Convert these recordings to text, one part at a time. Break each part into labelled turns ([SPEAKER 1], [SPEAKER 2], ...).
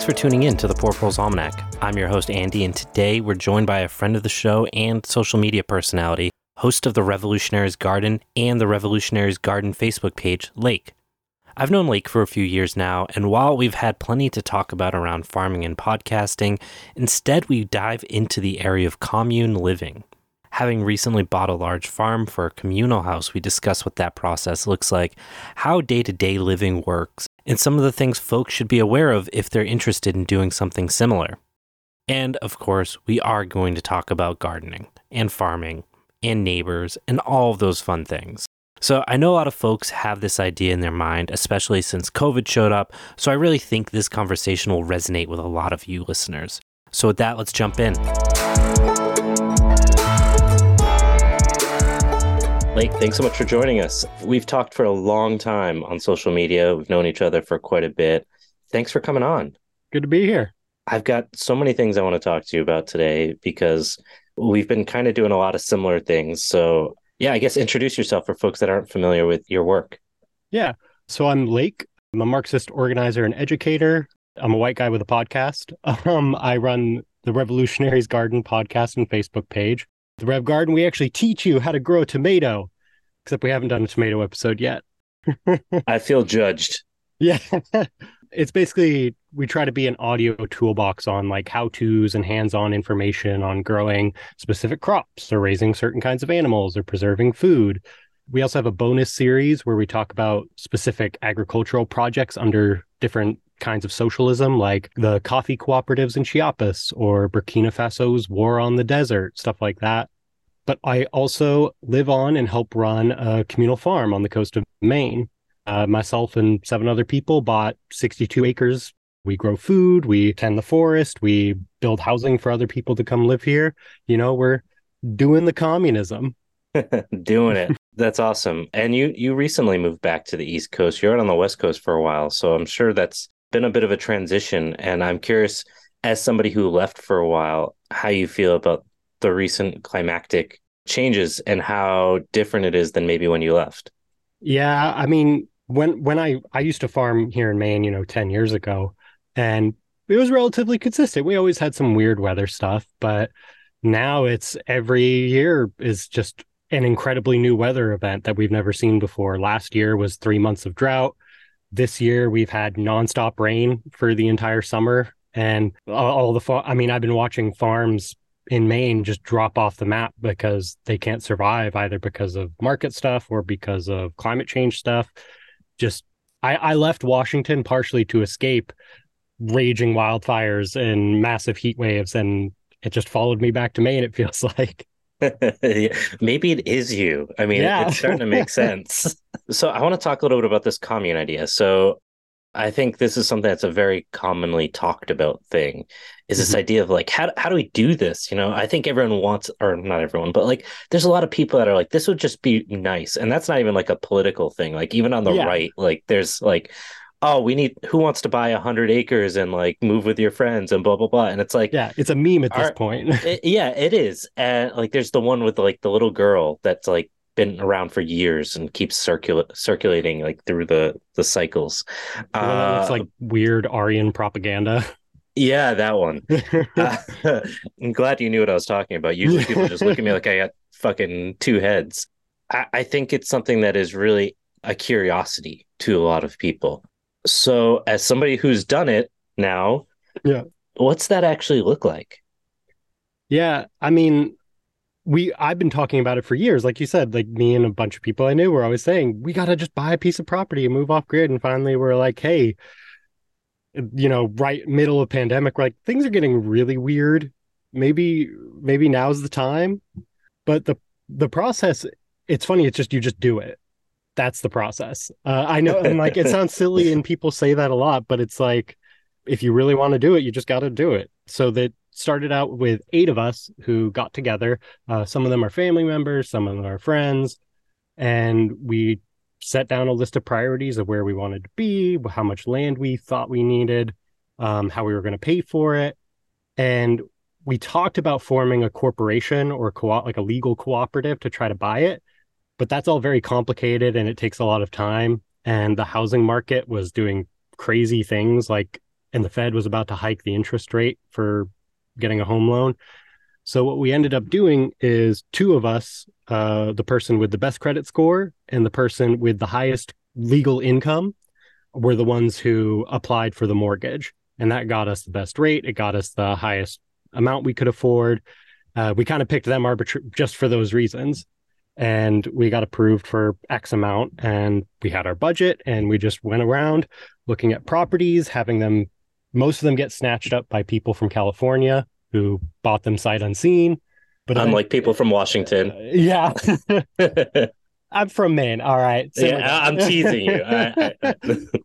[SPEAKER 1] Thanks for tuning in to the Poor Proles Almanac. I'm your host, Andy, and today we're joined by a friend of the show and social media personality, host of the Revolutionary's Garden and the Revolutionary's Garden Facebook page, Lake. I've known Lake for a few years now, and while we've had plenty to talk about around farming and podcasting, instead we dive into the area of commune living. Having recently bought a large farm for a communal house, we discuss what that process looks like, how day to day living works, and some of the things folks should be aware of if they're interested in doing something similar. And of course, we are going to talk about gardening and farming and neighbors and all of those fun things. So I know a lot of folks have this idea in their mind, especially since COVID showed up. So I really think this conversation will resonate with a lot of you listeners. So with that, let's jump in. Lake, thanks so much for joining us. We've talked for a long time on social media. We've known each other for quite a bit. Thanks for coming on.
[SPEAKER 2] Good to be here.
[SPEAKER 1] I've got so many things I want to talk to you about today because we've been kind of doing a lot of similar things. So yeah, I guess introduce yourself for folks that aren't familiar with your work.
[SPEAKER 2] Yeah. So I'm Lake. I'm a Marxist organizer and educator. I'm a white guy with a podcast. Um, I run the Revolutionary's Garden podcast and Facebook page. The Rev Garden, we actually teach you how to grow a tomato, except we haven't done a tomato episode yet.
[SPEAKER 1] I feel judged.
[SPEAKER 2] Yeah. it's basically we try to be an audio toolbox on like how to's and hands on information on growing specific crops or raising certain kinds of animals or preserving food. We also have a bonus series where we talk about specific agricultural projects under different kinds of socialism, like the coffee cooperatives in Chiapas or Burkina Faso's war on the desert, stuff like that. But I also live on and help run a communal farm on the coast of Maine uh, myself and seven other people bought 62 acres. We grow food, we tend the forest, we build housing for other people to come live here. You know, we're doing the communism.
[SPEAKER 1] doing it. That's awesome. And you you recently moved back to the East Coast. You're out on the West Coast for a while, so I'm sure that's been a bit of a transition. And I'm curious, as somebody who left for a while, how you feel about the recent climactic changes and how different it is than maybe when you left.
[SPEAKER 2] Yeah, I mean, when when I I used to farm here in Maine, you know, 10 years ago, and it was relatively consistent. We always had some weird weather stuff, but now it's every year is just an incredibly new weather event that we've never seen before. Last year was 3 months of drought. This year we've had nonstop rain for the entire summer and all, the fa- I mean, I've been watching farms in Maine just drop off the map because they can't survive either because of market stuff or because of climate change stuff just I, I left Washington partially to escape raging wildfires and massive heat waves, and it just followed me back to Maine. It feels like.
[SPEAKER 1] Maybe it is you. I mean, yeah. it's starting to make sense. so, I want to talk a little bit about this commune idea. So, I think this is something that's a very commonly talked about thing is this mm-hmm. idea of like how how do we do this? You know, I think everyone wants or not everyone, but like there's a lot of people that are like this would just be nice. And that's not even like a political thing. Like even on the yeah. right, like there's like oh, we need who wants to buy a hundred acres and like move with your friends and blah blah blah. And it's like
[SPEAKER 2] yeah, it's a meme at this our, point.
[SPEAKER 1] it, yeah, it is. And like there's the one with like the little girl that's like been around for years and keeps circula- circulating like through the the cycles.
[SPEAKER 2] Uh, it's like weird Aryan propaganda.
[SPEAKER 1] Yeah, that one. uh, I'm glad you knew what I was talking about. Usually people just look at me like I got fucking two heads. I, I think it's something that is really a curiosity to a lot of people. So, as somebody who's done it now,
[SPEAKER 2] yeah,
[SPEAKER 1] what's that actually look like?
[SPEAKER 2] Yeah, I mean, we I've been talking about it for years. Like you said, like me and a bunch of people I knew were always saying, we gotta just buy a piece of property and move off grid. And finally we're like, hey, you know, right middle of pandemic, like things are getting really weird. Maybe maybe now's the time. But the the process, it's funny, it's just you just do it. That's the process. Uh, I know and like it sounds silly and people say that a lot, but it's like if you really want to do it, you just got to do it. So that started out with eight of us who got together. Uh, some of them are family members, some of them are friends, and we set down a list of priorities of where we wanted to be, how much land we thought we needed, um, how we were going to pay for it, and we talked about forming a corporation or co- like a legal cooperative to try to buy it, but that's all very complicated and it takes a lot of time. And the housing market was doing crazy things like and the Fed was about to hike the interest rate for getting a home loan. So what we ended up doing is two of us, uh, the person with the best credit score and the person with the highest legal income, were the ones who applied for the mortgage, and that got us the best rate. It got us the highest amount we could afford. Uh, we kind of picked them arbitrary just for those reasons, and we got approved for X amount, and we had our budget, and we just went around looking at properties, having them. Most of them get snatched up by people from California who bought them sight unseen.
[SPEAKER 1] But unlike then, people from Washington, uh,
[SPEAKER 2] yeah, I'm from Maine. All right,
[SPEAKER 1] yeah, I'm teasing you. I,
[SPEAKER 2] I,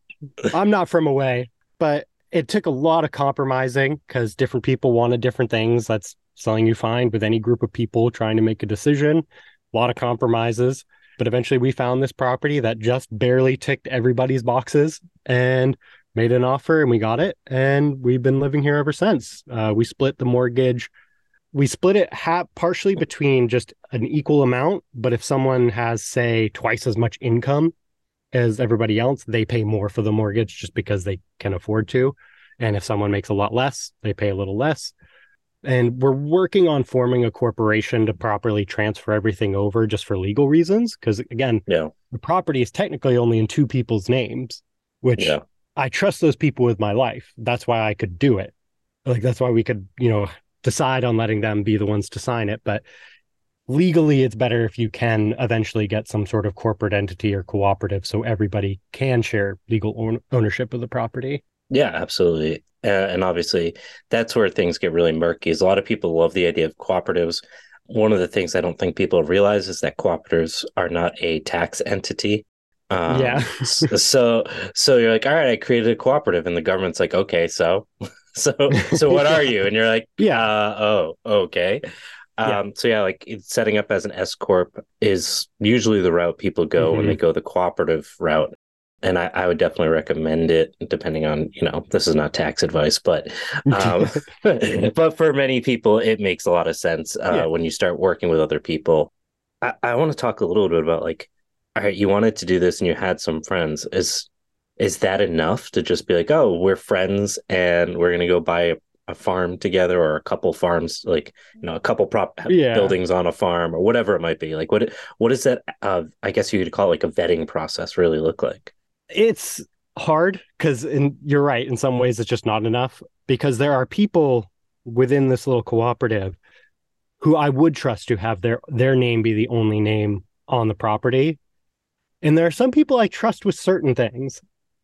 [SPEAKER 2] I'm not from away, but it took a lot of compromising because different people wanted different things. That's something you find with any group of people trying to make a decision. Lot of compromises, but eventually we found this property that just barely ticked everybody's boxes, and made an offer and we got it. And we've been living here ever since. Uh, we split the mortgage. We split it half partially between just an equal amount but if someone has say twice as much income as everybody else they pay more for the mortgage just because they can afford to. And if someone makes a lot less they pay a little less and we're working on forming a corporation to properly transfer everything over just for legal reasons because again
[SPEAKER 1] yeah
[SPEAKER 2] the property is technically only in two people's names which yeah. I trust those people with my life. That's why I could do it. Like that's why we could, you know, decide on letting them be the ones to sign it. But legally, it's better if you can eventually get some sort of corporate entity or cooperative so everybody can share legal own- ownership of the property.
[SPEAKER 1] Yeah, absolutely. Uh, and obviously, that's where things get really murky. Is a lot of people love the idea of cooperatives. One of the things I don't think people realize is that cooperatives are not a tax entity.
[SPEAKER 2] Um, yeah.
[SPEAKER 1] so so you're like, all right, I created a cooperative, and the government's like, okay, so so so what are you? And you're like,
[SPEAKER 2] yeah,
[SPEAKER 1] uh, oh, okay. Um, yeah. so yeah, like setting up as an S corp is usually the route people go mm-hmm. when they go the cooperative route, and I, I, would definitely recommend it. Depending on you know, this is not tax advice, but um, but for many people, it makes a lot of sense uh, yeah. when you start working with other people. I, I want to talk a little bit about like all right, you wanted to do this and you had some friends. Is is that enough to just be like, oh, we're friends and we're gonna go buy a, a farm together or a couple farms, like you know, a couple prop yeah. buildings on a farm or whatever it might be. Like, what what does that? Uh, I guess you could call it like a vetting process really look like?
[SPEAKER 2] It's hard because, you're right. In some ways, it's just not enough because there are people within this little cooperative who I would trust to have their their name be the only name on the property and there are some people I trust with certain things.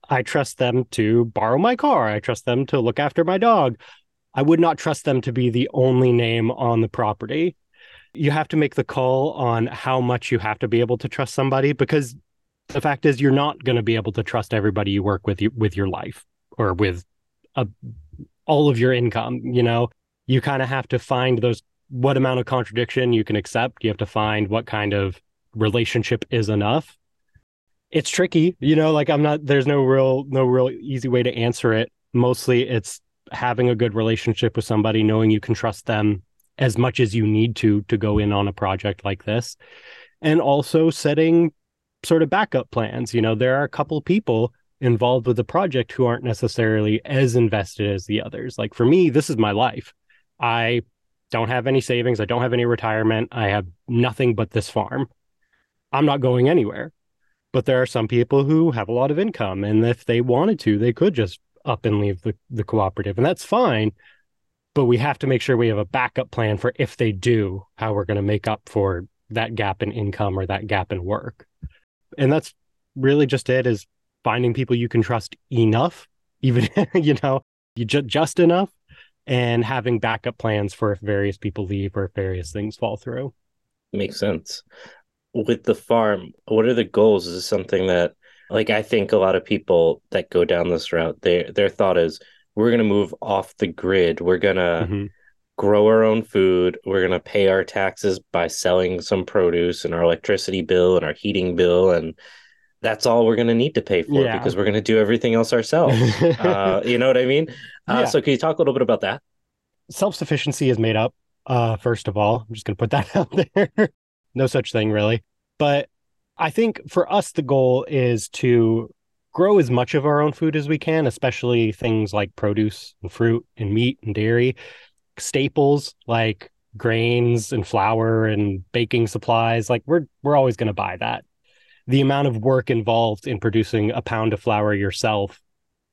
[SPEAKER 2] I trust them to borrow my car. I trust them to look after my dog. I would not trust them to be the only name on the property. You have to make the call on how much you have to be able to trust somebody because the fact is you're not going to be able to trust everybody you work with you, with your life or with a, all of your income, you know. You kind of have to find those what amount of contradiction you can accept. You have to find what kind of relationship is enough it's tricky you know like i'm not there's no real no real easy way to answer it mostly it's having a good relationship with somebody knowing you can trust them as much as you need to to go in on a project like this and also setting sort of backup plans. You know there are a couple people involved with the project who aren't necessarily as invested as the others. Like for me this is my life. I don't have any savings. I don't have any retirement. I have nothing but this farm. I'm not going anywhere. But there are some people who have a lot of income, and if they wanted to, they could just up and leave the, the cooperative, and that's fine. But we have to make sure we have a backup plan for if they do, how we're going to make up for that gap in income or that gap in work. And that's really just it is finding people you can trust enough, even, you know, you ju- just enough, and having backup plans for if various people leave or if various things fall through.
[SPEAKER 1] Makes sense with the farm, what are the goals? Is this something that like I think a lot of people that go down this route, their their thought is we're gonna move off the grid. We're gonna mm-hmm. Grow our own food. We're gonna pay our taxes by selling some produce and our electricity bill and our heating bill and that's all we're going to need to pay for yeah. because we're going to do everything else ourselves. uh, you know what I mean? Uh, yeah. So, can you talk a little bit about that?
[SPEAKER 2] Self sufficiency is made up. Uh, first of all, I'm just going to put that out there no such thing really. But I think for us, the goal is to grow as much of our own food as we can, especially things like produce and fruit and meat and dairy, staples like grains and flour and baking supplies. Like we're we're always going to buy that. The amount of work involved in producing a pound of flour yourself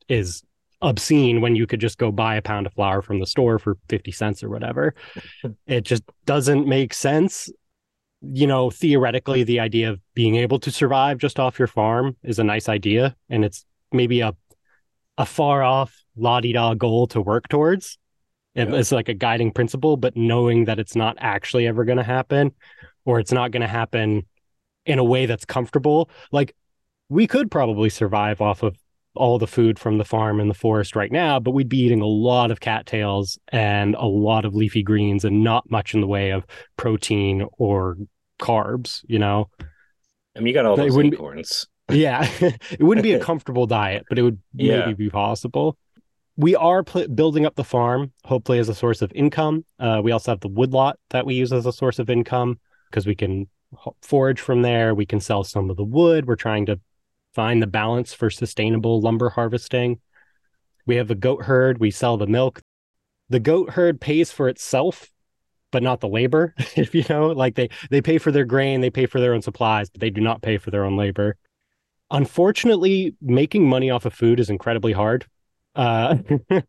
[SPEAKER 2] is obscene when you could just go buy a pound of flour from the store for 50 cents or whatever. it just doesn't make sense. You know, theoretically, the idea of being able to survive just off your farm is a nice idea. And it's maybe a a far off la di da goal to work towards. Yeah. It's like a guiding principle, but knowing that it's not actually ever going to happen or it's not going to happen in a way that's comfortable. Like we could probably survive off of all the food from the farm and the forest right now, but we'd be eating a lot of cattails and a lot of leafy greens and not much in the way of protein or carbs, you know?
[SPEAKER 1] I mean, you got all those acorns.
[SPEAKER 2] Be, yeah. it wouldn't be a comfortable diet, but it would yeah. maybe be possible. We are pl- building up the farm, hopefully as a source of income. Uh, we also have the woodlot that we use as a source of income because we can forage from there. We can sell some of the wood. We're trying to find the balance for sustainable lumber harvesting. We have a goat herd, we sell the milk. The goat herd pays for itself, but not the labor. if you know, like they they pay for their grain, they pay for their own supplies, but they do not pay for their own labor. Unfortunately, making money off of food is incredibly hard. Uh, uh,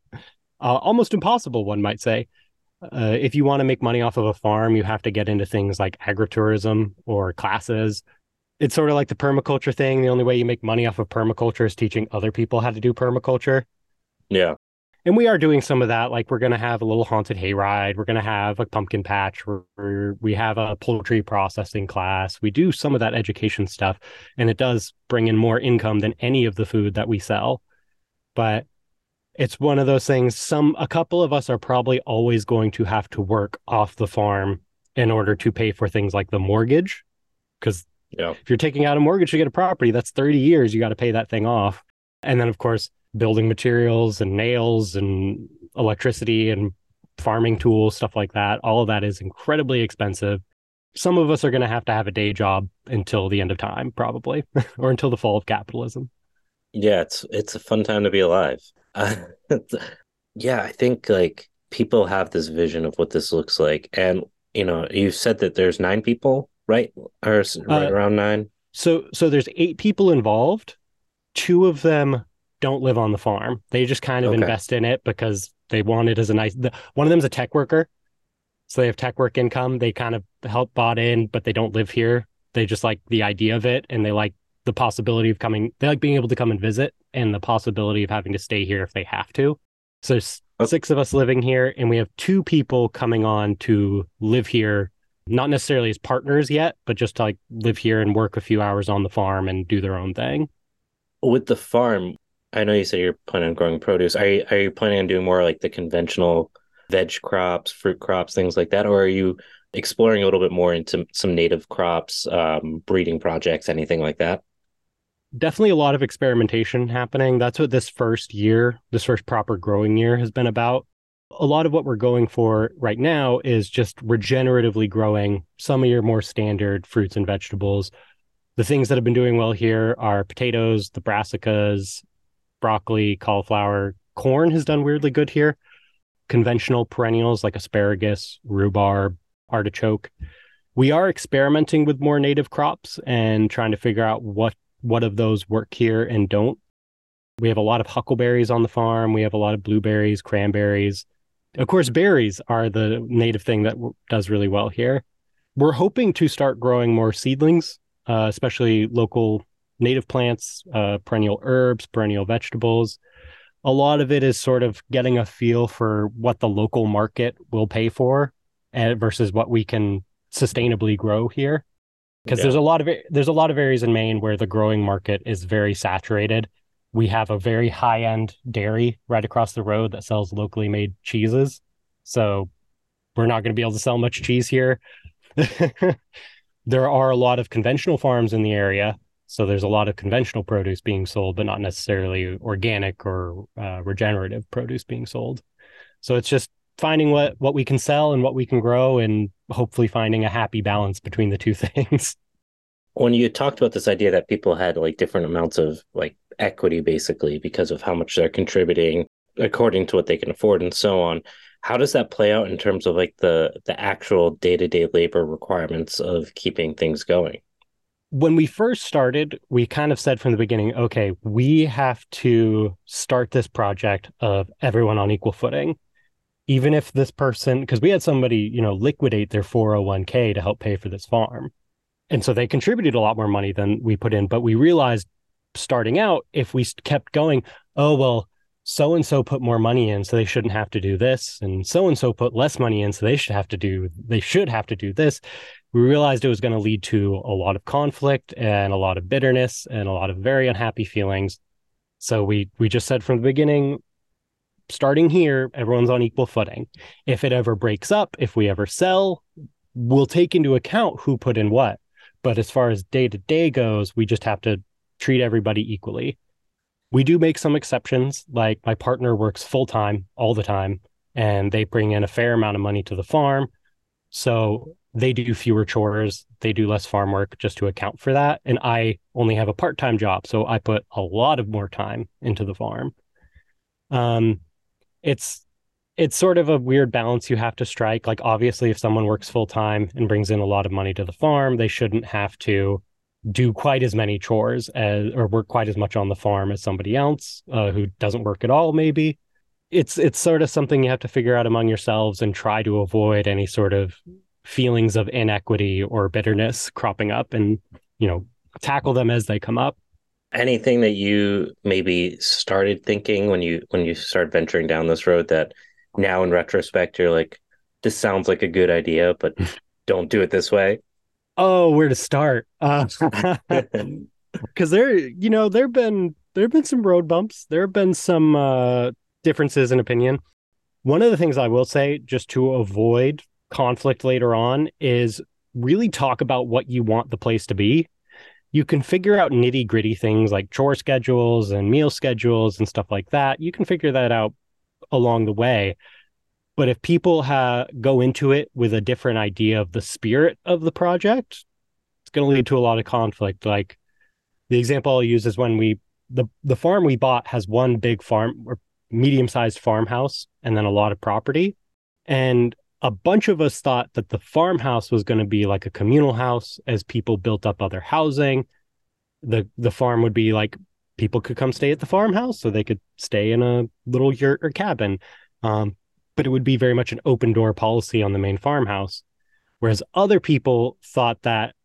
[SPEAKER 2] almost impossible, one might say. Uh, if you want to make money off of a farm, you have to get into things like agritourism or classes it's sort of like the permaculture thing. The only way you make money off of permaculture is teaching other people how to do permaculture.
[SPEAKER 1] Yeah.
[SPEAKER 2] And we are doing some of that. Like we're going to have a little haunted hayride. We're going to have a pumpkin patch. We're, we have a poultry processing class. We do some of that education stuff, and it does bring in more income than any of the food that we sell. But it's one of those things. Some a couple of us are probably always going to have to work off the farm in order to pay for things like the mortgage, because
[SPEAKER 1] yeah.
[SPEAKER 2] If you're taking out a mortgage to get a property, that's 30 years. You got to pay that thing off. And then, of course, building materials and nails and electricity and farming tools, stuff like that. All of that is incredibly expensive. Some of us are going to have to have a day job until the end of time, probably, or until the fall of capitalism.
[SPEAKER 1] Yeah, it's it's a fun time to be alive. Uh, yeah, I think like people have this vision of what this looks like, and you know, you said that there's nine people right? Or right uh, around nine.
[SPEAKER 2] So so there's eight people involved. Two of them don't live on the farm. They just kind of okay. invest in it because they want it as a nice. The, one of them's a tech worker, so they have tech work income. They kind of help bought in, but they don't live here. They just like the idea of it, and they like the possibility of coming. They like being able to come and visit, and the possibility of having to stay here if they have to. So there's six of us living here, and we have two people coming on to live here not necessarily as partners yet, but just to like live here and work a few hours on the farm and do their own thing.
[SPEAKER 1] With the farm, I know you said you're planning on growing produce. Are you, are you planning on doing more like the conventional veg crops, fruit crops, things like that, or are you exploring a little bit more into some native crops, um, breeding projects, anything like that?
[SPEAKER 2] Definitely a lot of experimentation happening. That's what this first year, this first proper growing year has been about a lot of what we're going for right now is just regeneratively growing some of your more standard fruits and vegetables. The things that have been doing well here are potatoes, the brassicas, broccoli, cauliflower. Corn has done weirdly good here. Conventional perennials like asparagus, rhubarb, artichoke. We are experimenting with more native crops and trying to figure out what what of those work here and don't. We have a lot of huckleberries on the farm. We have a lot of blueberries, cranberries, of course, berries are the native thing that does really well here. We're hoping to start growing more seedlings, uh, especially local native plants, uh, perennial herbs, perennial vegetables. A lot of it is sort of getting a feel for what the local market will pay for uh, versus what we can sustainably grow here because yeah. there's a lot of there's a lot of areas in Maine where the growing market is very saturated we have a very high end dairy right across the road that sells locally made cheeses. So we're not going to be able to sell much cheese here. there are a lot of conventional farms in the area. So there's a lot of conventional produce being sold, but not necessarily organic or uh, regenerative produce being sold. So it's just finding what what we can sell and what we can grow, and hopefully finding a happy balance between the two things.
[SPEAKER 1] When you talked about this idea that people had like different amounts of like equity basically because of how much they're contributing according to what they can afford and so on. How does that play out in terms of like the the actual day-to-day labor requirements of keeping things going?
[SPEAKER 2] When we first started, we kind of said from the beginning, okay, we have to start this project of everyone on equal footing. Even if this person, because we had somebody, you know, liquidate their 401k to help pay for this farm. And so they contributed a lot more money than we put in. But we realized starting out, if we kept going, oh, well, so and so put more money in, so they shouldn't have to do this, and so and so put less money in, so they should have to do they should have to do this. We realized it was going to lead to a lot of conflict and a lot of bitterness and a lot of very unhappy feelings. So we we just said from the beginning, starting here, everyone's on equal footing. If it ever breaks up, if we ever sell, we'll take into account who put in what. But as far as day to day goes, we just have to treat everybody equally. We do make some exceptions, like my partner works full time all the time, and they bring in a fair amount of money to the farm. So they do fewer chores, they do less farm work just to account for that. And I only have a part time job. So I put a lot of more time into the farm. Um, it's it's sort of a weird balance you have to strike. Like obviously, if someone works full time and brings in a lot of money to the farm, they shouldn't have to do quite as many chores as or work quite as much on the farm as somebody else uh, who doesn't work at all maybe it's it's sort of something you have to figure out among yourselves and try to avoid any sort of feelings of inequity or bitterness cropping up and you know tackle them as they come up
[SPEAKER 1] anything that you maybe started thinking when you when you start venturing down this road that now in retrospect you're like this sounds like a good idea but don't do it this way
[SPEAKER 2] oh, where to start? Because uh, there, you know, there've been there've been some road bumps. There have been some uh, differences in opinion. One of the things I will say, just to avoid conflict later on, is really talk about what you want the place to be. You can figure out nitty gritty things like chore schedules and meal schedules and stuff like that. You can figure that out along the way. But if people ha- go into it with a different idea of the spirit of the project, it's going to lead to a lot of conflict. Like the example I'll use is when we the the farm we bought has one big farm or medium sized farmhouse and then a lot of property, and a bunch of us thought that the farmhouse was going to be like a communal house as people built up other housing. The the farm would be like people could come stay at the farmhouse so they could stay in a little yurt or cabin. Um, but it would be very much an open door policy on the main farmhouse. Whereas other people thought that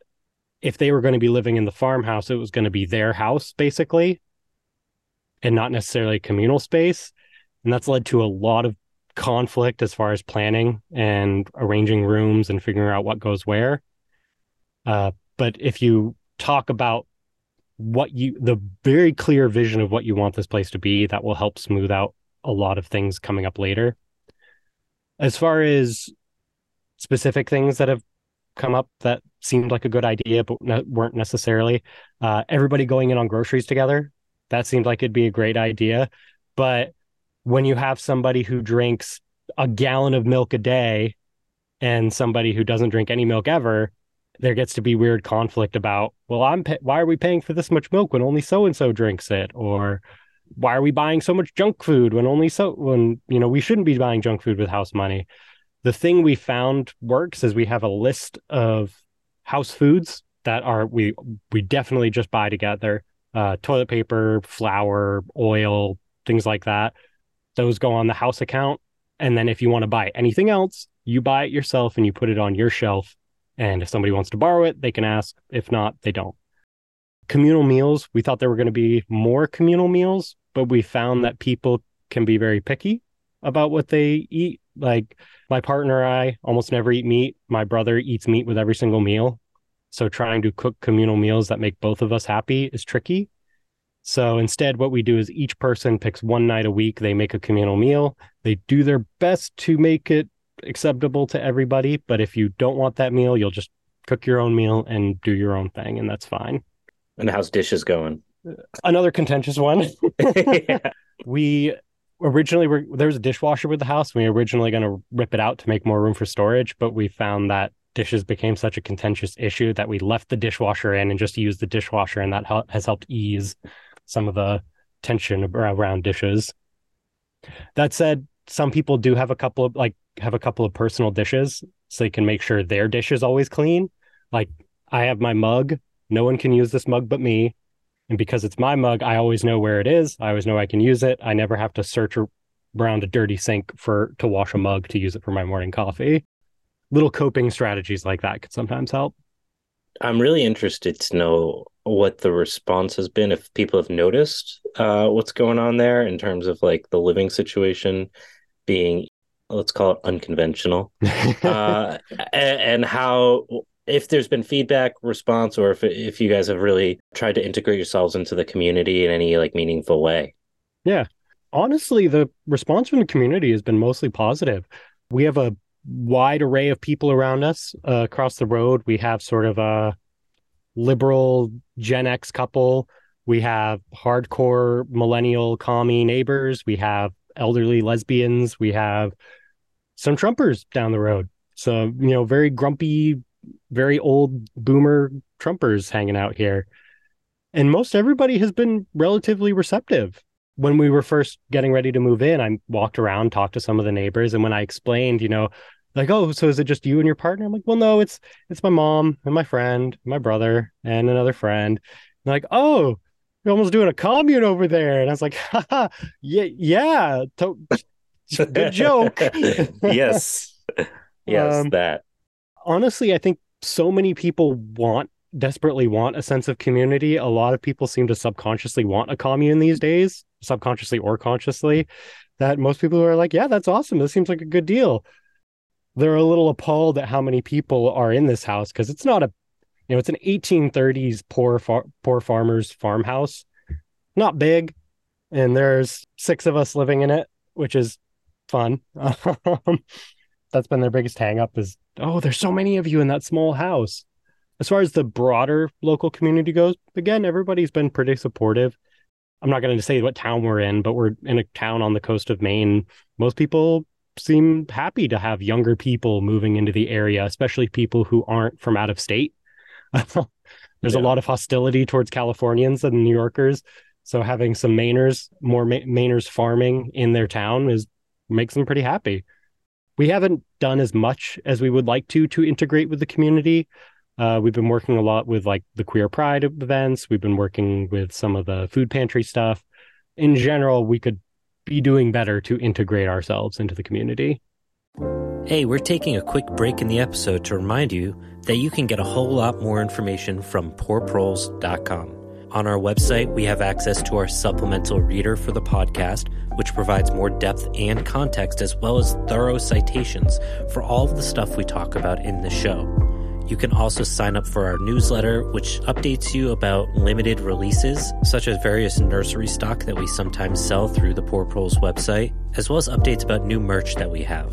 [SPEAKER 2] if they were going to be living in the farmhouse, it was going to be their house basically and not necessarily communal space. And that's led to a lot of conflict as far as planning and arranging rooms and figuring out what goes where. Uh, but if you talk about what you, the very clear vision of what you want this place to be, that will help smooth out a lot of things coming up later. As far as specific things that have come up that seemed like a good idea, but ne- weren't necessarily, uh, everybody going in on groceries together, that seemed like it'd be a great idea. But when you have somebody who drinks a gallon of milk a day and somebody who doesn't drink any milk ever, there gets to be weird conflict about, well, I'm why are we paying for this much milk when only so and so drinks it, or why are we buying so much junk food when only so when you know we shouldn't be buying junk food with house money? The thing we found works is we have a list of house foods that are we we definitely just buy together uh, toilet paper flour oil things like that those go on the house account and then if you want to buy anything else you buy it yourself and you put it on your shelf and if somebody wants to borrow it they can ask if not they don't communal meals, we thought there were going to be more communal meals, but we found that people can be very picky about what they eat. Like my partner and I almost never eat meat. My brother eats meat with every single meal. So trying to cook communal meals that make both of us happy is tricky. So instead, what we do is each person picks one night a week. They make a communal meal. They do their best to make it acceptable to everybody. But if you don't want that meal, you'll just cook your own meal and do your own thing, and that's fine.
[SPEAKER 1] And how's dishes going?
[SPEAKER 2] Another contentious one. yeah. We originally were there was a dishwasher with the house. We were originally going to rip it out to make more room for storage, but we found that dishes became such a contentious issue that we left the dishwasher in and just used the dishwasher, and that has helped ease some of the tension around dishes. That said, some people do have a couple of like have a couple of personal dishes so they can make sure their dish is always clean. Like I have my mug. No one can use this mug but me. And because it's my mug, I always know where it is. I always know I can use it. I never have to search around a dirty sink for to wash a mug to use it for my morning coffee. Little coping strategies like that could sometimes help.
[SPEAKER 1] I'm really interested to know what the response has been if people have noticed uh, what's going on there in terms of like the living situation being let's call it unconventional. Uh, and, and, how if there's been feedback response or if if you guys have really tried to integrate yourselves into the community in any like meaningful way.
[SPEAKER 2] Yeah. Honestly the response from the community has been mostly positive. We have a wide array of people around us uh, across the road we have sort of a liberal gen x couple we have hardcore millennial commie neighbors we have elderly lesbians we have some Trumpers down the road. So, you know, very grumpy, very old boomer Trumpers hanging out here. And most everybody has been relatively receptive. When we were first getting ready to move in, I walked around, talked to some of the neighbors, and when I explained, you know, like, oh, so is it just you and your partner? I'm like, well, no, it's it's my mom and my friend, my brother, and another friend. And like, oh, you're almost doing a commune over there. And I was like, Haha, yeah, yeah, to- Good joke.
[SPEAKER 1] yes. Yes, um, that.
[SPEAKER 2] Honestly, I think so many people want desperately want a sense of community. A lot of people seem to subconsciously want a commune these days, subconsciously or consciously. That most people are like, yeah, that's awesome. This seems like a good deal. They're a little appalled at how many people are in this house because it's not a, you know, it's an 1830s poor far, poor farmers farmhouse, not big, and there's six of us living in it, which is fun. That's been their biggest hangup is, oh, there's so many of you in that small house. As far as the broader local community goes, again, everybody's been pretty supportive. I'm not going to say what town we're in, but we're in a town on the coast of Maine. Most people seem happy to have younger people moving into the area, especially people who aren't from out of state. There's yeah. a lot of hostility towards Californians and New Yorkers. So having some Mainers, more Ma- Mainers farming in their town is makes them pretty happy. We haven't done as much as we would like to to integrate with the community. Uh, we've been working a lot with like the queer pride events. We've been working with some of the food pantry stuff. In general, we could be doing better to integrate ourselves into the community.
[SPEAKER 1] Hey, we're taking a quick break in the episode to remind you that you can get a whole lot more information from poorproles.com. On our website, we have access to our supplemental reader for the podcast, which provides more depth and context as well as thorough citations for all of the stuff we talk about in the show. You can also sign up for our newsletter, which updates you about limited releases, such as various nursery stock that we sometimes sell through the Poor Proles website, as well as updates about new merch that we have.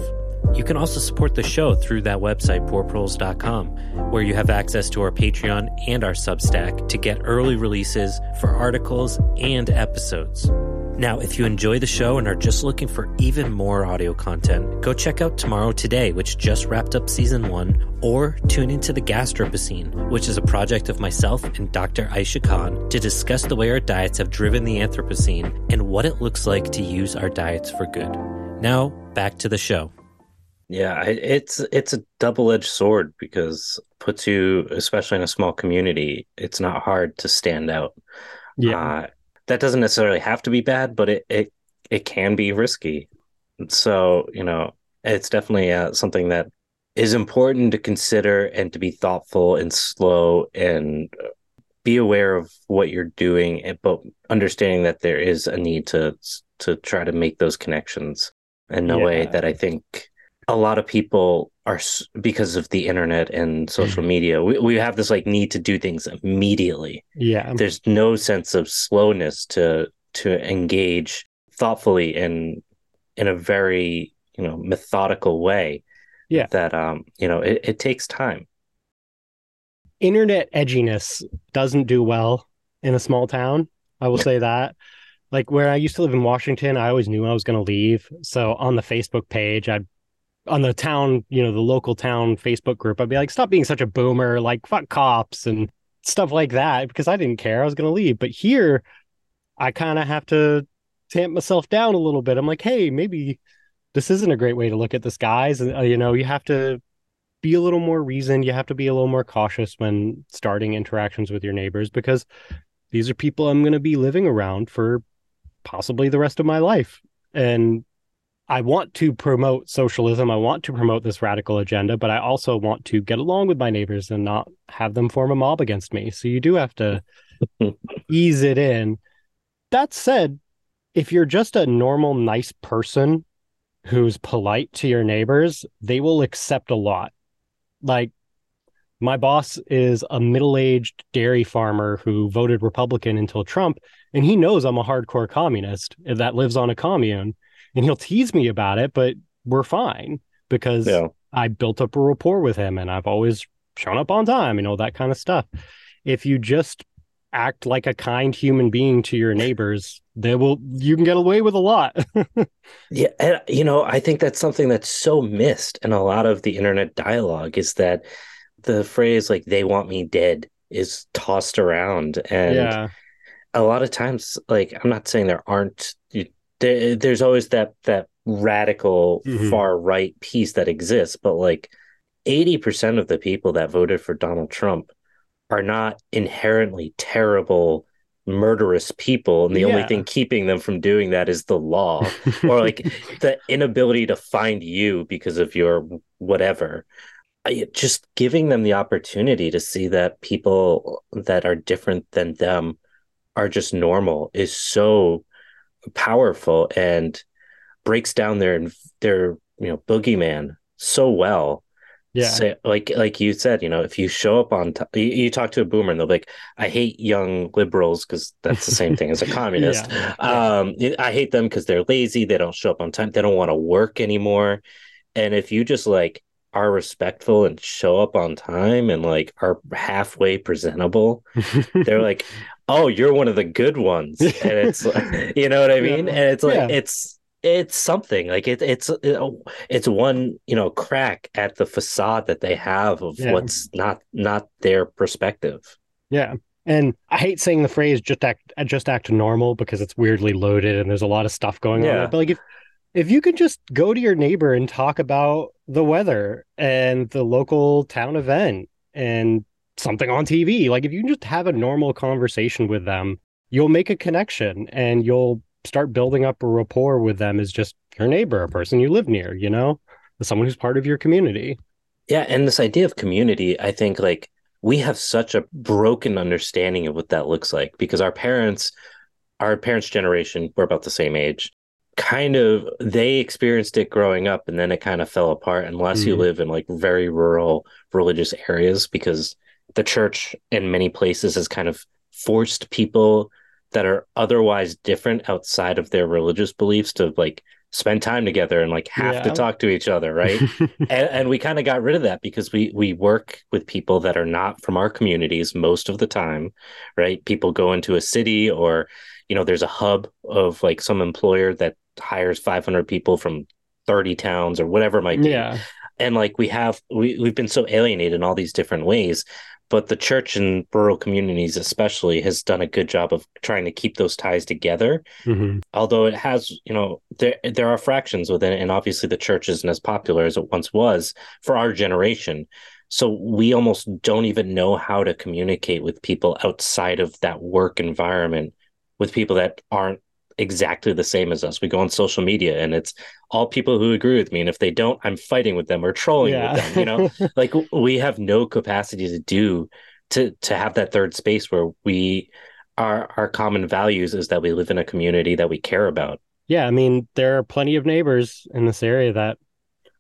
[SPEAKER 1] You can also support the show through that website, poorproles.com, where you have access to our Patreon and our Substack to get early releases for articles and episodes. Now, if you enjoy the show and are just looking for even more audio content, go check out Tomorrow Today, which just wrapped up season one, or tune into The Gastropocene, which is a project of myself and Dr. Aisha Khan to discuss the way our diets have driven the Anthropocene and what it looks like to use our diets for good. Now, back to the show. Yeah, it's it's a double-edged sword because puts you, especially in a small community, it's not hard to stand out. Yeah, uh, that doesn't necessarily have to be bad, but it it it can be risky. So you know, it's definitely uh, something that is important to consider and to be thoughtful and slow and be aware of what you're doing, but understanding that there is a need to to try to make those connections in a yeah. way that I think a lot of people are because of the internet and social media we, we have this like need to do things immediately.
[SPEAKER 2] Yeah.
[SPEAKER 1] There's no sense of slowness to to engage thoughtfully and in a very you know methodical way
[SPEAKER 2] yeah.
[SPEAKER 1] that um you know it, it takes time.
[SPEAKER 2] Internet edginess doesn't do well in a small town i will say that. Like where i used to live in washington i always knew i was going to leave. So on the facebook page i'd on the town, you know, the local town Facebook group, I'd be like, stop being such a boomer, like fuck cops and stuff like that, because I didn't care. I was going to leave. But here, I kind of have to tamp myself down a little bit. I'm like, hey, maybe this isn't a great way to look at this, guys. Uh, you know, you have to be a little more reasoned. You have to be a little more cautious when starting interactions with your neighbors because these are people I'm going to be living around for possibly the rest of my life. And I want to promote socialism. I want to promote this radical agenda, but I also want to get along with my neighbors and not have them form a mob against me. So you do have to ease it in. That said, if you're just a normal, nice person who's polite to your neighbors, they will accept a lot. Like, my boss is a middle aged dairy farmer who voted Republican until Trump, and he knows I'm a hardcore communist that lives on a commune. And he'll tease me about it, but we're fine because yeah. I built up a rapport with him and I've always shown up on time, and all that kind of stuff. If you just act like a kind human being to your neighbors, they will you can get away with a lot.
[SPEAKER 1] yeah, and you know, I think that's something that's so missed in a lot of the internet dialogue is that the phrase like they want me dead is tossed around and yeah. a lot of times like I'm not saying there aren't there, there's always that that radical mm-hmm. far right piece that exists but like 80% of the people that voted for Donald Trump are not inherently terrible murderous people and the yeah. only thing keeping them from doing that is the law or like the inability to find you because of your whatever just giving them the opportunity to see that people that are different than them are just normal is so powerful and breaks down their their you know boogeyman so well
[SPEAKER 2] yeah.
[SPEAKER 1] Say, like like you said, you know, if you show up on t- you, you, talk to a boomer and they'll be like, I hate young liberals because that's the same thing as a communist. yeah. Um, I hate them because they're lazy, they don't show up on time, they don't want to work anymore. And if you just like are respectful and show up on time and like are halfway presentable, they're like, Oh, you're one of the good ones. And it's like, you know what I mean? Yeah. And it's like yeah. it's it's something like it, it's oh, it's one you know crack at the facade that they have of yeah. what's not not their perspective
[SPEAKER 2] yeah and i hate saying the phrase just act uh, just act normal because it's weirdly loaded and there's a lot of stuff going yeah. on but like if if you could just go to your neighbor and talk about the weather and the local town event and something on tv like if you can just have a normal conversation with them you'll make a connection and you'll start building up a rapport with them as just your neighbor, a person you live near, you know, someone who's part of your community.
[SPEAKER 1] Yeah. And this idea of community, I think like we have such a broken understanding of what that looks like because our parents, our parents' generation, we're about the same age, kind of they experienced it growing up and then it kind of fell apart unless mm. you live in like very rural religious areas because the church in many places has kind of forced people that are otherwise different outside of their religious beliefs to like spend time together and like have yeah. to talk to each other right? And, and we kind of got rid of that because we we work with people that are not from our communities most of the time right? People go into a city or you know there's a hub of like some employer that hires 500 people from 30 towns or whatever it might be.
[SPEAKER 2] Yeah
[SPEAKER 1] and like we have we, we've been so alienated in all these different ways but the church in rural communities especially has done a good job of trying to keep those ties together
[SPEAKER 2] mm-hmm.
[SPEAKER 1] although it has you know there there are fractions within it and obviously the church isn't as popular as it once was for our generation so we almost don't even know how to communicate with people outside of that work environment with people that aren't exactly the same as us. We go on social media and it's all people who agree with me. And if they don't, I'm fighting with them or trolling yeah. with them. You know, like we have no capacity to do to to have that third space where we our our common values is that we live in a community that we care about.
[SPEAKER 2] Yeah, I mean, there are plenty of neighbors in this area that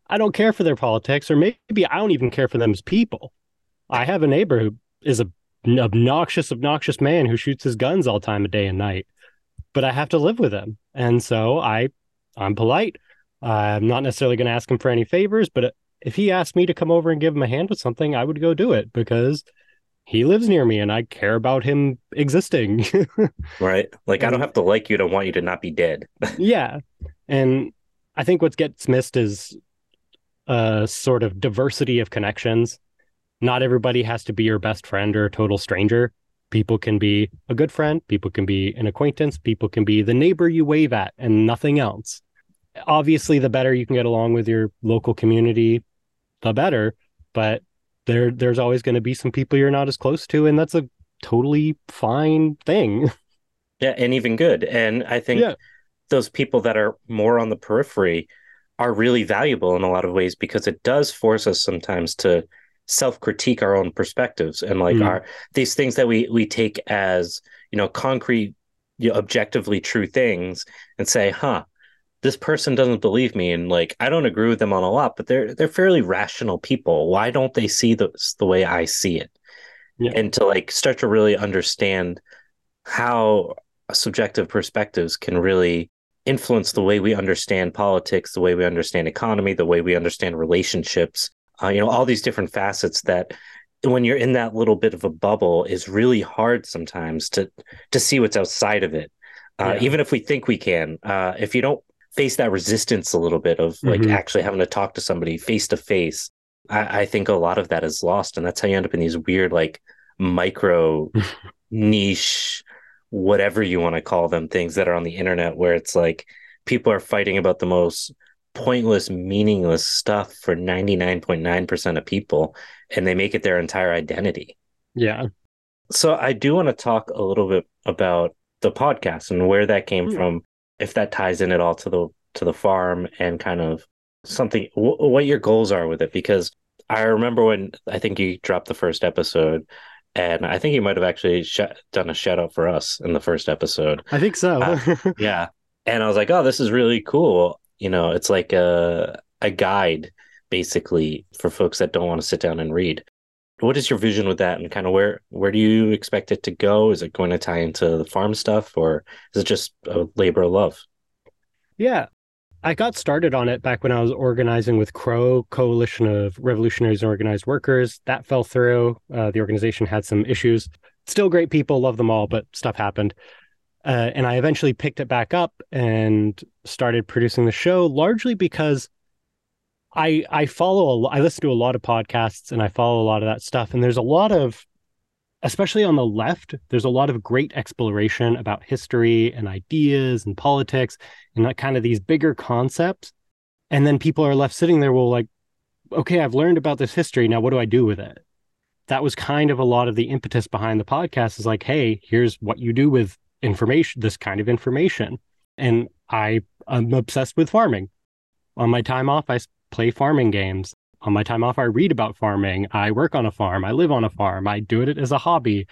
[SPEAKER 2] I don't care for their politics, or maybe I don't even care for them as people. I have a neighbor who is a obnoxious, obnoxious man who shoots his guns all time of day and night but I have to live with him. And so I, I'm polite. I'm not necessarily going to ask him for any favors, but if he asked me to come over and give him a hand with something, I would go do it because he lives near me and I care about him existing.
[SPEAKER 1] right. Like, I don't have to like you to want you to not be dead.
[SPEAKER 2] yeah. And I think what gets missed is a sort of diversity of connections. Not everybody has to be your best friend or a total stranger. People can be a good friend, people can be an acquaintance, people can be the neighbor you wave at and nothing else. Obviously, the better you can get along with your local community, the better. But there there's always going to be some people you're not as close to, and that's a totally fine thing.
[SPEAKER 1] Yeah, and even good. And I think yeah. those people that are more on the periphery are really valuable in a lot of ways because it does force us sometimes to self-critique our own perspectives and like mm. our these things that we we take as you know concrete you know, objectively true things and say huh this person doesn't believe me and like I don't agree with them on a lot but they're they're fairly rational people why don't they see this the way I see it yeah. and to like start to really understand how subjective perspectives can really influence the way we understand politics, the way we understand economy, the way we understand relationships. Uh, you know, all these different facets that when you're in that little bit of a bubble is really hard sometimes to to see what's outside of it. Uh, yeah. Even if we think we can, uh, if you don't face that resistance a little bit of like mm-hmm. actually having to talk to somebody face to face, I think a lot of that is lost, and that's how you end up in these weird like micro niche whatever you want to call them things that are on the internet where it's like people are fighting about the most pointless meaningless stuff for 99.9% of people and they make it their entire identity
[SPEAKER 2] yeah
[SPEAKER 1] so i do want to talk a little bit about the podcast and where that came mm. from if that ties in at all to the to the farm and kind of something w- what your goals are with it because i remember when i think you dropped the first episode and I think you might have actually sh- done a shout out for us in the first episode.
[SPEAKER 2] I think so.
[SPEAKER 1] uh, yeah, and I was like, "Oh, this is really cool." You know, it's like a a guide basically for folks that don't want to sit down and read. What is your vision with that, and kind of where where do you expect it to go? Is it going to tie into the farm stuff, or is it just a labor of love?
[SPEAKER 2] Yeah, I got started on it back when I was organizing with CROW, Coalition of Revolutionaries and Organized Workers. That fell through. Uh, the organization had some issues. Still great people, love them all, but stuff happened. Uh, and I eventually picked it back up and started producing the show largely because I I follow a, I listen to a lot of podcasts and I follow a lot of that stuff and there's a lot of especially on the left, there's a lot of great exploration about history and ideas and politics and that kind of these bigger concepts. And then people are left sitting there, well, like, okay, I've learned about this history. Now, what do I do with it? That was kind of a lot of the impetus behind the podcast is like, hey, here's what you do with information, this kind of information. And I am obsessed with farming. On my time off, I play farming games on my time off, I read about farming. I work on a farm. I live on a farm. I do it as a hobby.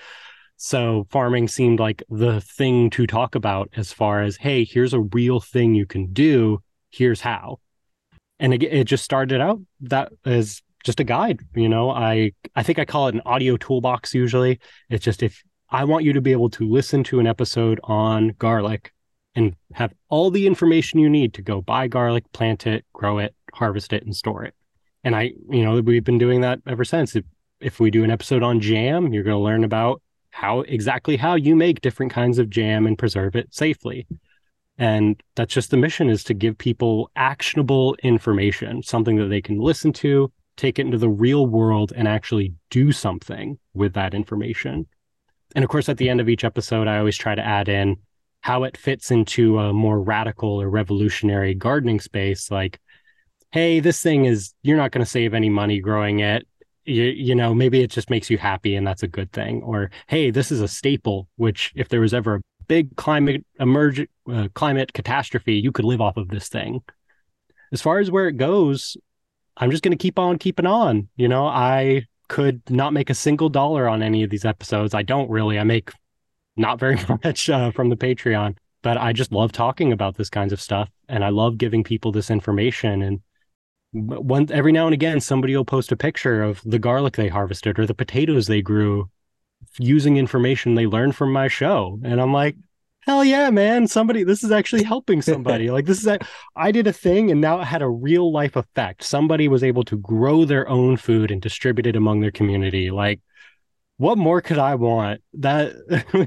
[SPEAKER 2] So farming seemed like the thing to talk about as far as, hey, here's a real thing you can do. Here's how. And it, it just started out that as just a guide. You know, I I think I call it an audio toolbox usually. It's just if I want you to be able to listen to an episode on garlic and have all the information you need to go buy garlic, plant it, grow it, harvest it, and store it and I, you know, we've been doing that ever since. If, if we do an episode on jam, you're going to learn about how exactly how you make different kinds of jam and preserve it safely. And that's just the mission is to give people actionable information, something that they can listen to, take it into the real world and actually do something with that information. And of course, at the end of each episode, I always try to add in how it fits into a more radical or revolutionary gardening space. Like, hey, this thing is, you're not going to save any money growing it. You, you know, maybe it just makes you happy and that's a good thing. Or, hey, this is a staple, which if there was ever a big climate emerge, uh, climate catastrophe, you could live off of this thing. As far as where it goes, I'm just going to keep on keeping on. You know, I could not make a single dollar on any of these episodes. I don't really. I make not very much uh, from the Patreon, but I just love talking about this kinds of stuff and I love giving people this information and one every now and again somebody will post a picture of the garlic they harvested or the potatoes they grew using information they learned from my show and i'm like hell yeah man somebody this is actually helping somebody like this is a, i did a thing and now it had a real life effect somebody was able to grow their own food and distribute it among their community like what more could i want that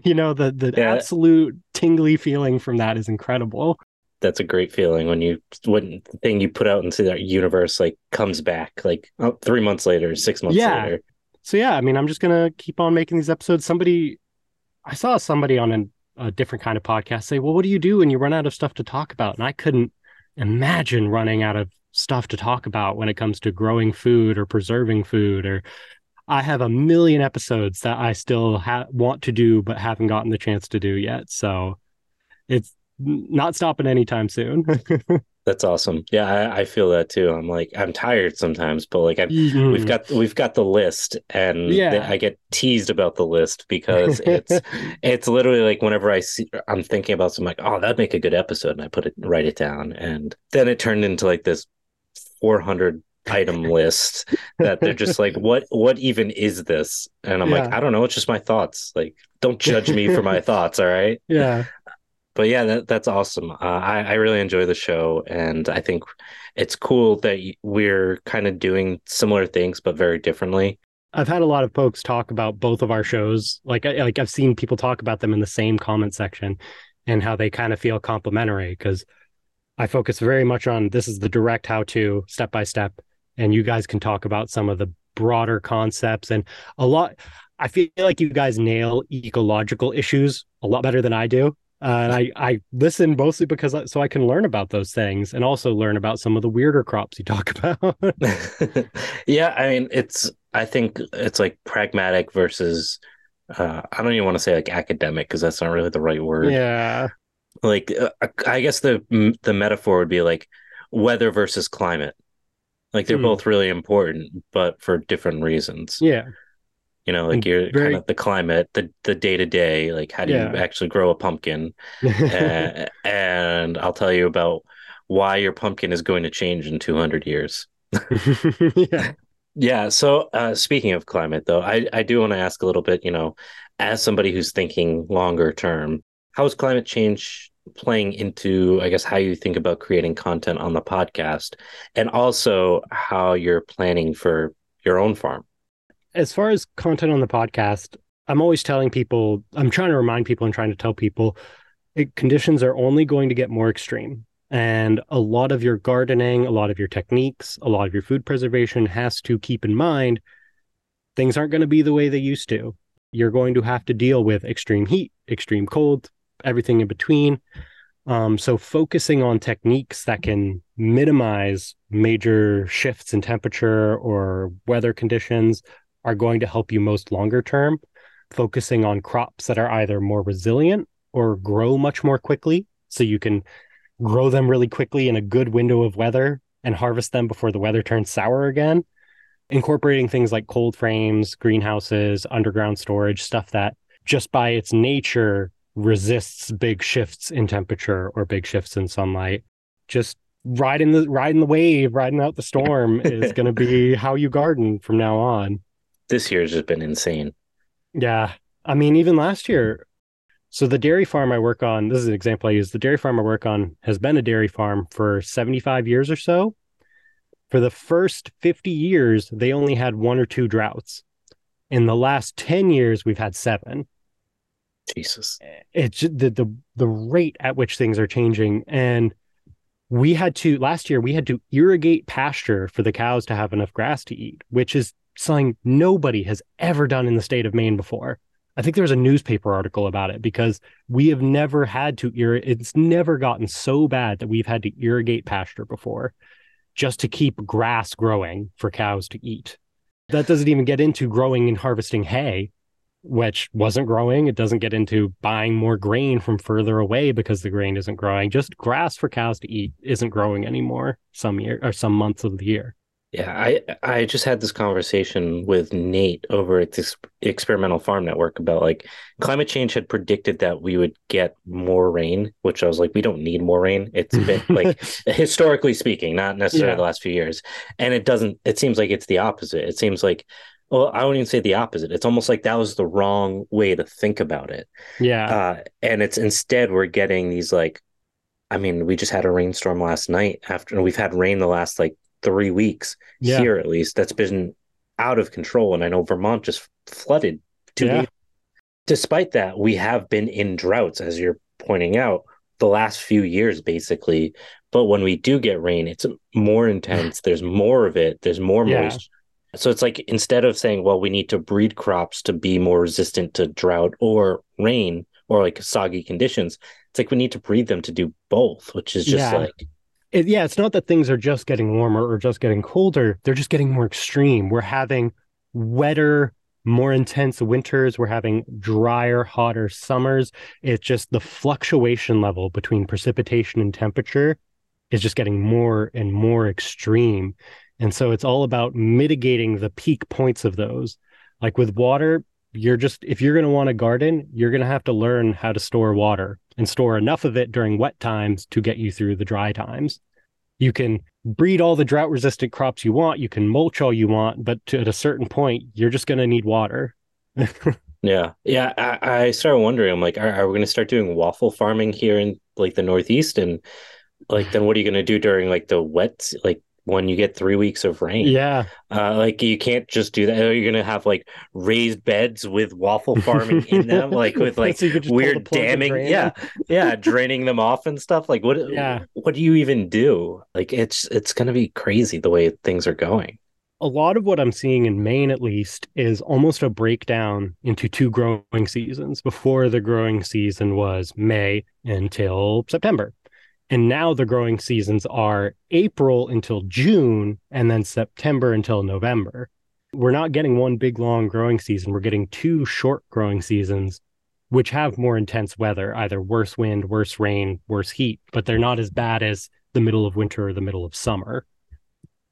[SPEAKER 2] you know the the yeah. absolute tingly feeling from that is incredible
[SPEAKER 1] that's a great feeling when you when the thing you put out into that universe like comes back like oh, three months later, six months yeah. later.
[SPEAKER 2] So yeah, I mean, I'm just gonna keep on making these episodes. Somebody I saw somebody on an, a different kind of podcast say, "Well, what do you do when you run out of stuff to talk about?" And I couldn't imagine running out of stuff to talk about when it comes to growing food or preserving food or I have a million episodes that I still ha- want to do but haven't gotten the chance to do yet. So it's not stopping anytime soon.
[SPEAKER 1] That's awesome. Yeah, I, I, feel that too. I'm like I'm tired sometimes, but like mm-hmm. we've got we've got the list, and yeah. I get teased about the list because it's it's literally like whenever I see I'm thinking about something like oh that'd make a good episode, and I put it write it down, and then it turned into like this 400 item list that they're just like what what even is this and i'm yeah. like i don't know it's just my thoughts like don't judge me for my thoughts all right
[SPEAKER 2] yeah
[SPEAKER 1] but yeah, that, that's awesome. Uh, I, I really enjoy the show, and I think it's cool that we're kind of doing similar things but very differently.
[SPEAKER 2] I've had a lot of folks talk about both of our shows. Like, like I've seen people talk about them in the same comment section, and how they kind of feel complimentary because I focus very much on this is the direct how to step by step, and you guys can talk about some of the broader concepts and a lot. I feel like you guys nail ecological issues a lot better than I do. Uh, and I, I listen mostly because I, so I can learn about those things and also learn about some of the weirder crops you talk about.
[SPEAKER 1] yeah, I mean, it's I think it's like pragmatic versus uh, I don't even want to say like academic because that's not really the right word.
[SPEAKER 2] Yeah,
[SPEAKER 1] like uh, I guess the the metaphor would be like weather versus climate. Like they're hmm. both really important, but for different reasons.
[SPEAKER 2] Yeah
[SPEAKER 1] you know like you're very... kind of the climate the the day to day like how do yeah. you actually grow a pumpkin? And, and i'll tell you about why your pumpkin is going to change in 200 years. Yeah. Yeah so uh, speaking of climate though i i do want to ask a little bit you know as somebody who's thinking longer term how is climate change playing into i guess how you think about creating content on the podcast and also how you're planning for your own farm
[SPEAKER 2] as far as content on the podcast, I'm always telling people, I'm trying to remind people and trying to tell people it, conditions are only going to get more extreme. And a lot of your gardening, a lot of your techniques, a lot of your food preservation has to keep in mind things aren't going to be the way they used to. You're going to have to deal with extreme heat, extreme cold, everything in between. Um, so focusing on techniques that can minimize major shifts in temperature or weather conditions are going to help you most longer term, focusing on crops that are either more resilient or grow much more quickly. So you can grow them really quickly in a good window of weather and harvest them before the weather turns sour again. Incorporating things like cold frames, greenhouses, underground storage, stuff that just by its nature resists big shifts in temperature or big shifts in sunlight. Just riding the riding the wave, riding out the storm is going to be how you garden from now on
[SPEAKER 1] this year has just been insane.
[SPEAKER 2] Yeah. I mean, even last year. So the dairy farm I work on, this is an example I use. The dairy farm I work on has been a dairy farm for 75 years or so. For the first 50 years, they only had one or two droughts. In the last 10 years, we've had seven.
[SPEAKER 1] Jesus.
[SPEAKER 2] It's the the the rate at which things are changing. And we had to last year we had to irrigate pasture for the cows to have enough grass to eat, which is something nobody has ever done in the state of Maine before. I think there was a newspaper article about it because we have never had to irrigate. It's never gotten so bad that we've had to irrigate pasture before just to keep grass growing for cows to eat. That doesn't even get into growing and harvesting hay, which wasn't growing. It doesn't get into buying more grain from further away because the grain isn't growing. Just grass for cows to eat isn't growing anymore some year or some months of the year.
[SPEAKER 1] Yeah, I I just had this conversation with Nate over at this experimental farm network about like climate change had predicted that we would get more rain, which I was like, we don't need more rain. It's been like historically speaking, not necessarily yeah. the last few years. And it doesn't it seems like it's the opposite. It seems like well, I wouldn't even say the opposite. It's almost like that was the wrong way to think about it.
[SPEAKER 2] Yeah.
[SPEAKER 1] Uh, and it's instead we're getting these like I mean, we just had a rainstorm last night after we've had rain the last like three weeks yeah. here at least that's been out of control and i know vermont just flooded two yeah. despite that we have been in droughts as you're pointing out the last few years basically but when we do get rain it's more intense there's more of it there's more yeah. moisture So it's like instead of saying, well, we need to breed crops to be more resistant to drought or rain or like soggy conditions, it's like we need to breed them to do both, which is just
[SPEAKER 2] Yeah.
[SPEAKER 1] like,
[SPEAKER 2] it, yeah, it's not that things are just getting warmer or just getting colder. They're just getting more extreme. We're having wetter, more intense winters. We're having drier, hotter summers. It's just the fluctuation level between precipitation and temperature is just getting more and more extreme. And so it's all about mitigating the peak points of those. Like with water, you're just, if you're going to want a garden, you're going to have to learn how to store water and store enough of it during wet times to get you through the dry times. You can breed all the drought resistant crops you want, you can mulch all you want, but to, at a certain point, you're just going to need water.
[SPEAKER 1] yeah. Yeah. I, I started wondering, I'm like, are, are we going to start doing waffle farming here in like the Northeast? And like, then what are you going to do during like the wet, like when you get three weeks of rain?
[SPEAKER 2] Yeah.
[SPEAKER 1] Uh, like you can't just do that. You're gonna have like raised beds with waffle farming in them, like with like
[SPEAKER 2] So you could just pull the
[SPEAKER 1] weird damming? Yeah, yeah, draining them off and stuff. Like what?
[SPEAKER 2] Yeah.
[SPEAKER 1] What do you even do? Like it's it's gonna be crazy the way things are going.
[SPEAKER 2] a lot of what I'm seeing in Maine, at least, is almost a breakdown into two growing seasons. Before the growing season was May until September. And now the growing seasons are April until June and then September until November. We're not getting one big long growing season. We're getting two short growing seasons, which have more intense weather, either worse wind, worse rain, worse heat, but they're not as bad as the middle of winter or the middle of summer.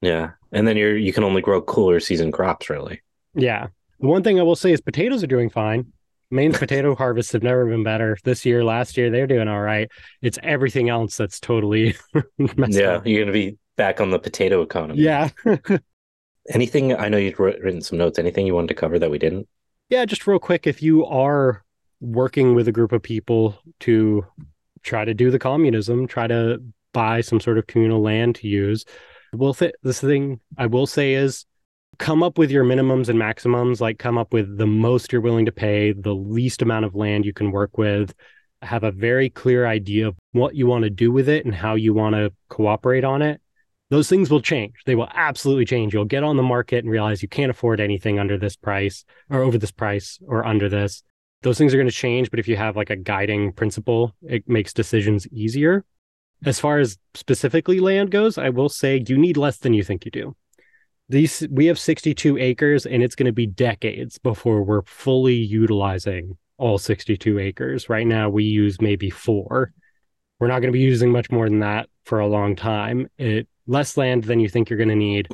[SPEAKER 1] Yeah, and then you're you can only grow cooler season crops, really.
[SPEAKER 2] Yeah. The one thing I will say is potatoes are doing fine. Maine's potato harvests have never been better. This year, last year, they're doing all right. It's everything else that's totally messed
[SPEAKER 1] yeah,
[SPEAKER 2] up.
[SPEAKER 1] you're gonna be back on the potato economy.
[SPEAKER 2] Yeah.
[SPEAKER 1] Anything? I know you'd writ- written some notes. Anything you wanted to cover that we didn't?
[SPEAKER 2] Yeah, just real quick, if you are working with a group of people to try to do the communism, try to buy some sort of communal land to use, well, th- this thing I will say is come up with your minimums and maximums, like come up with the most you're willing to pay, the least amount of land you can work with, have a very clear idea of what you want to do with it and how you want to cooperate on it. Those things will change. They will absolutely change. You'll get on the market and realize you can't afford anything under this price or over this price or under this. Those things are going to change, but if you have like a guiding principle, it makes decisions easier. As far as specifically land goes, I will say you need less than you think you do. These we have 62 acres and it's going to be decades before we're fully utilizing all 62 acres. Right now we use maybe 4. We're not going to be using much more than that for a long time. It less land than you think you're going to need.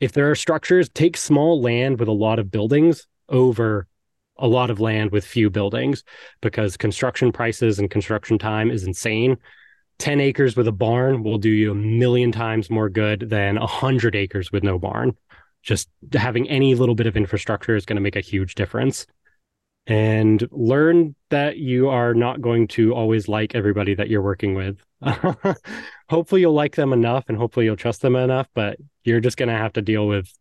[SPEAKER 2] If there are structures, take small land with a lot of buildings over a lot of land with few buildings because construction prices and construction time is insane. 10 acres with a barn will do you a million times more good than 100 acres with no barn. Just having any little bit of infrastructure is going to make a huge difference. And learn that you are not going to always like everybody that you're working with. hopefully, you'll like them enough and hopefully, you'll trust them enough, but you're just going to have to deal with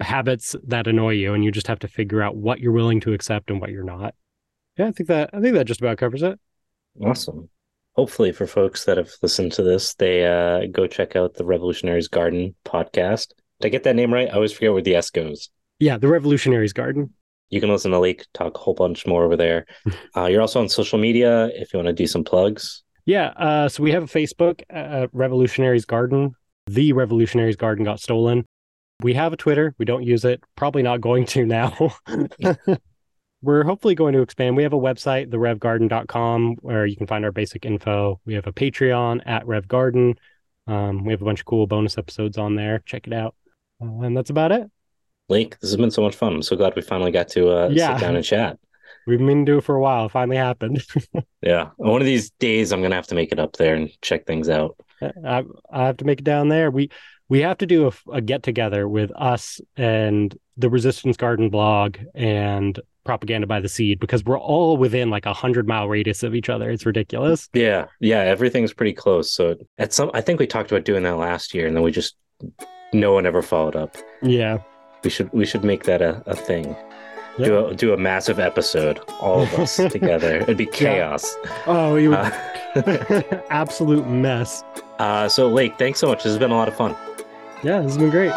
[SPEAKER 2] habits that annoy you and you just have to figure out what you're willing to accept and what you're not. Yeah, I think that I think that just about covers it.
[SPEAKER 1] Awesome. Hopefully, for folks that have listened to this, they uh, go check out the Revolutionary's Garden podcast. Did I get that name right? I always forget where the S goes.
[SPEAKER 2] Yeah, the Revolutionary's Garden.
[SPEAKER 1] You can listen to Lake talk a whole bunch more over there. Uh, you're also on social media if you want to do some plugs.
[SPEAKER 2] Yeah, uh, so we have a Facebook, uh, Revolutionary's Garden. The Revolutionary's Garden got stolen. We have a Twitter. We don't use it. Probably not going to now. We're hopefully going to expand. We have a website, therevgarden.com, where you can find our basic info. We have a Patreon at RevGarden. Um, we have a bunch of cool bonus episodes on there. Check it out. Uh, and that's about it.
[SPEAKER 1] Lake, this has been so much fun. I'm so glad we finally got to uh,
[SPEAKER 2] Yeah.
[SPEAKER 1] sit down and chat.
[SPEAKER 2] We've been meaning to do it for a while. It finally happened.
[SPEAKER 1] Yeah. One of these days, I'm going to have to make it up there and check things out.
[SPEAKER 2] I, I have to make it down there. We we have to do a, a get together with us and the Resistance Garden blog and Propaganda by the Seed because we're all within like a hundred mile radius of each other. It's ridiculous.
[SPEAKER 1] Yeah. Yeah. Everything's pretty close. So at some, I think we talked about doing that last year and then we just, no one ever followed up.
[SPEAKER 2] Yeah.
[SPEAKER 1] We should, we should make that a, a thing.
[SPEAKER 2] Yeah.
[SPEAKER 1] Do a, do a massive episode, all of us together. It'd be chaos.
[SPEAKER 2] Oh, you would
[SPEAKER 1] Uh,
[SPEAKER 2] absolute mess.
[SPEAKER 1] uh, so Lake, thanks so much. This has been a lot of fun.
[SPEAKER 2] Yeah, this has been great.